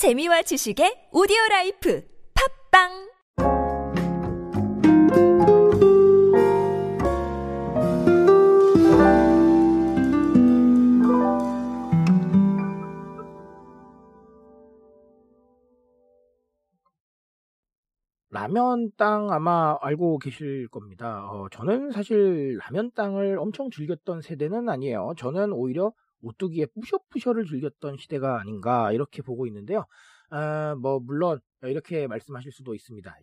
재미와 지식의 오디오 life 팟빵 라면 땅 아마 알고 계실 겁니다. 어, 저는 사실 라면 땅을 엄청 즐겼던 세대는 아니에요. 저는 오히려 오뚜기의 뿌셔뿌셔를 즐겼던 시대가 아닌가 이렇게 보고 있는데요. 아, 뭐 물론 이렇게 말씀하실 수도 있습니다. 야,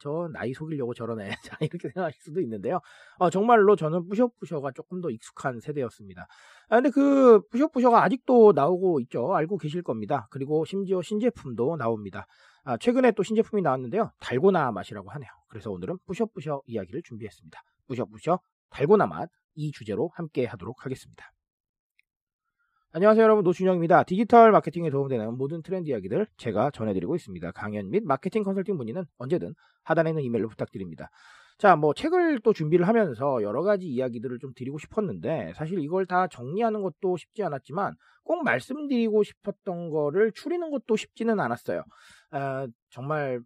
저 나이 속이려고 저러네. 자, 이렇게 생각하실 수도 있는데요. 어, 정말로 저는 뿌셔뿌셔가 조금 더 익숙한 세대였습니다. 아, 근데 그 뿌셔뿌셔가 아직도 나오고 있죠. 알고 계실 겁니다. 그리고 심지어 신제품도 나옵니다. 아, 최근에 또 신제품이 나왔는데요. 달고나 맛이라고 하네요. 그래서 오늘은 뿌셔뿌셔 이야기를 준비했습니다. 뿌셔뿌셔 달고나 맛 이 주제로 함께 하도록 하겠습니다. 안녕하세요 여러분 노준영입니다. 디지털 마케팅에 도움되는 모든 트렌드 이야기들 제가 전해드리고 있습니다. 강연 및 마케팅 컨설팅 문의는 언제든 하단에 있는 이메일로 부탁드립니다. 자, 뭐 책을 또 준비를 하면서 여러 가지 이야기들을 좀 드리고 싶었는데 사실 이걸 다 정리하는 것도 쉽지 않았지만 꼭 말씀드리고 싶었던 거를 추리는 것도 쉽지는 않았어요. 아, 정말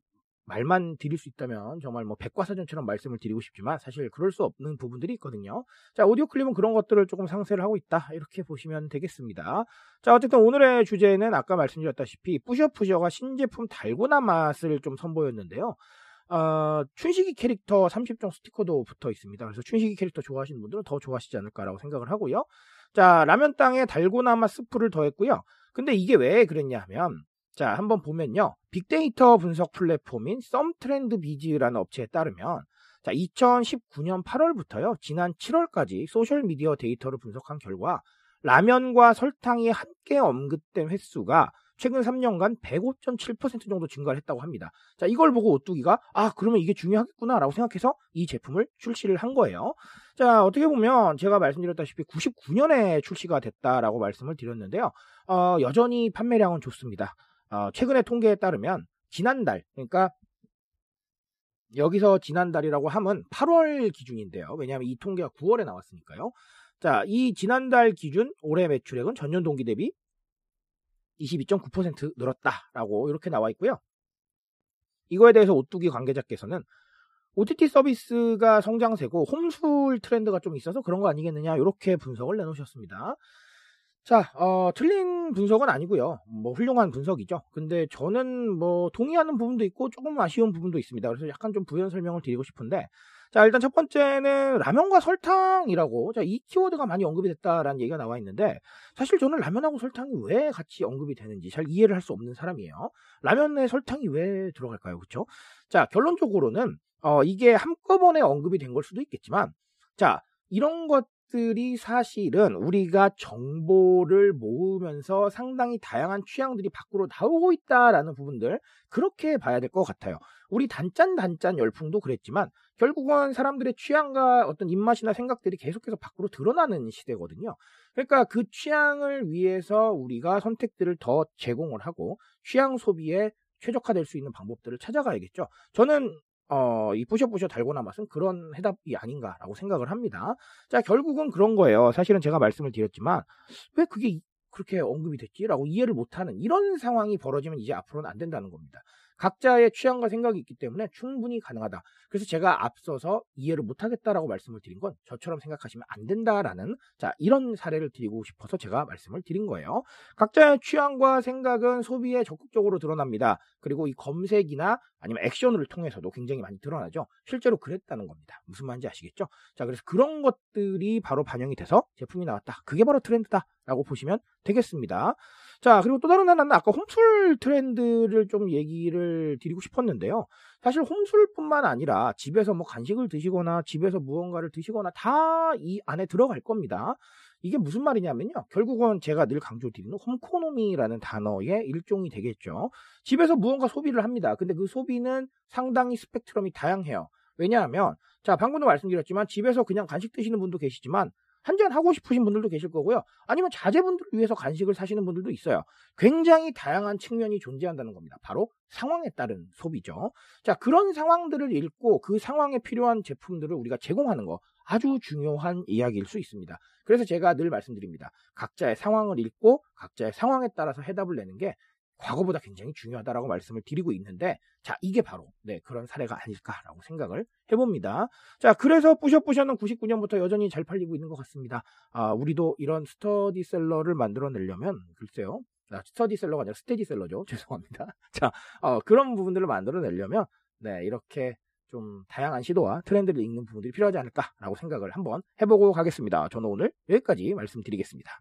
말만 드릴 수 있다면 정말 뭐 백과사전처럼 말씀을 드리고 싶지만 사실 그럴 수 없는 부분들이 있거든요. 자, 오디오 클립은 그런 것들을 조금 상세를 하고 있다. 이렇게 보시면 되겠습니다. 자, 어쨌든 오늘의 주제는 아까 말씀드렸다시피 뿌셔뿌셔가 신제품 달고나 맛을 좀 선보였는데요. 어, 춘식이 캐릭터 30종 스티커도 붙어 있습니다. 그래서 춘식이 캐릭터 좋아하시는 분들은 더 좋아하시지 않을까라고 생각을 하고요. 자, 라면 땅에 달고나 맛 스프를 더했고요. 근데 이게 왜 그랬냐 하면 자, 한번 보면요. 빅데이터 분석 플랫폼인 썸트렌드 비즈라는 업체에 따르면 자, 2019년 8월부터요. 지난 7월까지 소셜 미디어 데이터를 분석한 결과 라면과 설탕이 함께 언급된 횟수가 최근 3년간 105.7% 정도 증가를 했다고 합니다. 자, 이걸 보고 오뚜기가 아, 그러면 이게 중요하겠구나라고 생각해서 이 제품을 출시를 한 거예요. 자, 어떻게 보면 제가 말씀드렸다시피 99년에 출시가 됐다라고 말씀을 드렸는데요. 어, 여전히 판매량은 좋습니다. 어, 최근의 통계에 따르면 지난달 그러니까 여기서 지난달이라고 하면 8월 기준인데요. 왜냐하면 이 통계가 9월에 나왔으니까요. 자, 이 지난달 기준 올해 매출액은 전년 동기 대비 22.9% 늘었다라고 이렇게 나와 있고요. 이거에 대해서 오뚜기 관계자께서는 OTT 서비스가 성장세고 홈술 트렌드가 좀 있어서 그런 거 아니겠느냐 이렇게 분석을 내놓으셨습니다. 자, 어, 틀린 분석은 아니고요. 뭐 훌륭한 분석이죠. 근데 저는 뭐 동의하는 부분도 있고 조금 아쉬운 부분도 있습니다. 그래서 약간 좀 부연 설명을 드리고 싶은데 자, 일단 첫 번째는 라면과 설탕이라고 자, 이 키워드가 많이 언급이 됐다라는 얘기가 나와 있는데 사실 저는 라면하고 설탕이 왜 같이 언급이 되는지 잘 이해를 할 수 없는 사람이에요. 라면에 설탕이 왜 들어갈까요? 그렇죠? 자, 결론적으로는 어, 이게 한꺼번에 언급이 된 걸 수도 있겠지만 자, 이런 것 들이 사실은 우리가 정보를 모으면서 상당히 다양한 취향들이 밖으로 나오고 있다라는 부분들 그렇게 봐야 될 것 같아요. 우리 단짠 단짠 열풍도 그랬지만 결국은 사람들의 취향과 어떤 입맛이나 생각들이 계속해서 밖으로 드러나는 시대거든요. 그러니까 그 취향을 위해서 우리가 선택들을 더 제공을 하고 취향 소비에 최적화될 수 있는 방법들을 찾아가야겠죠. 저는 어, 이 뿌셔뿌셔 달고나 맛은 그런 해답이 아닌가라고 생각을 합니다. 자, 결국은 그런 거예요. 사실은 제가 말씀을 드렸지만, 왜 그게 그렇게 언급이 됐지라고 이해를 못하는 이런 상황이 벌어지면 이제 앞으로는 안 된다는 겁니다. 각자의 취향과 생각이 있기 때문에 충분히 가능하다. 그래서 제가 앞서서 이해를 못하겠다라고 말씀을 드린 건 저처럼 생각하시면 안 된다라는 자 이런 사례를 드리고 싶어서 제가 말씀을 드린 거예요. 각자의 취향과 생각은 소비에 적극적으로 드러납니다. 그리고 이 검색이나 아니면 액션을 통해서도 굉장히 많이 드러나죠. 실제로 그랬다는 겁니다. 무슨 말인지 아시겠죠? 자 그래서 그런 것들이 바로 반영이 돼서 제품이 나왔다. 그게 바로 트렌드다. 라고 보시면 되겠습니다. 자, 그리고 또 다른 하나는 아까 홈술 트렌드를 좀 얘기를 드리고 싶었는데요. 사실 홈술뿐만 아니라 집에서 뭐 간식을 드시거나 집에서 무언가를 드시거나 다 이 안에 들어갈 겁니다. 이게 무슨 말이냐면요. 결국은 제가 늘 강조드리는 홈코노미라는 단어의 일종이 되겠죠. 집에서 무언가 소비를 합니다. 근데 그 소비는 상당히 스펙트럼이 다양해요. 왜냐하면 자 방금도 말씀드렸지만 집에서 그냥 간식 드시는 분도 계시지만 한잔 하고 싶으신 분들도 계실 거고요. 아니면 자제분들을 위해서 간식을 사시는 분들도 있어요. 굉장히 다양한 측면이 존재한다는 겁니다. 바로 상황에 따른 소비죠. 자, 그런 상황들을 읽고 그 상황에 필요한 제품들을 우리가 제공하는 거 아주 중요한 이야기일 수 있습니다. 그래서 제가 늘 말씀드립니다. 각자의 상황을 읽고 각자의 상황에 따라서 해답을 내는 게 과거보다 굉장히 중요하다라고 말씀을 드리고 있는데 자 이게 바로 네 그런 사례가 아닐까라고 생각을 해봅니다. 자 그래서 뿌셔뿌셔는 99년부터 여전히 잘 팔리고 있는 것 같습니다. 아 우리도 이런 스터디셀러를 만들어내려면 글쎄요 아, 스터디셀러가 아니라 스테디셀러죠 죄송합니다. 자 어, 그런 부분들을 만들어내려면 네 이렇게 좀 다양한 시도와 트렌드를 읽는 부분들이 필요하지 않을까라고 생각을 한번 해보고 가겠습니다. 저는 오늘 여기까지 말씀드리겠습니다.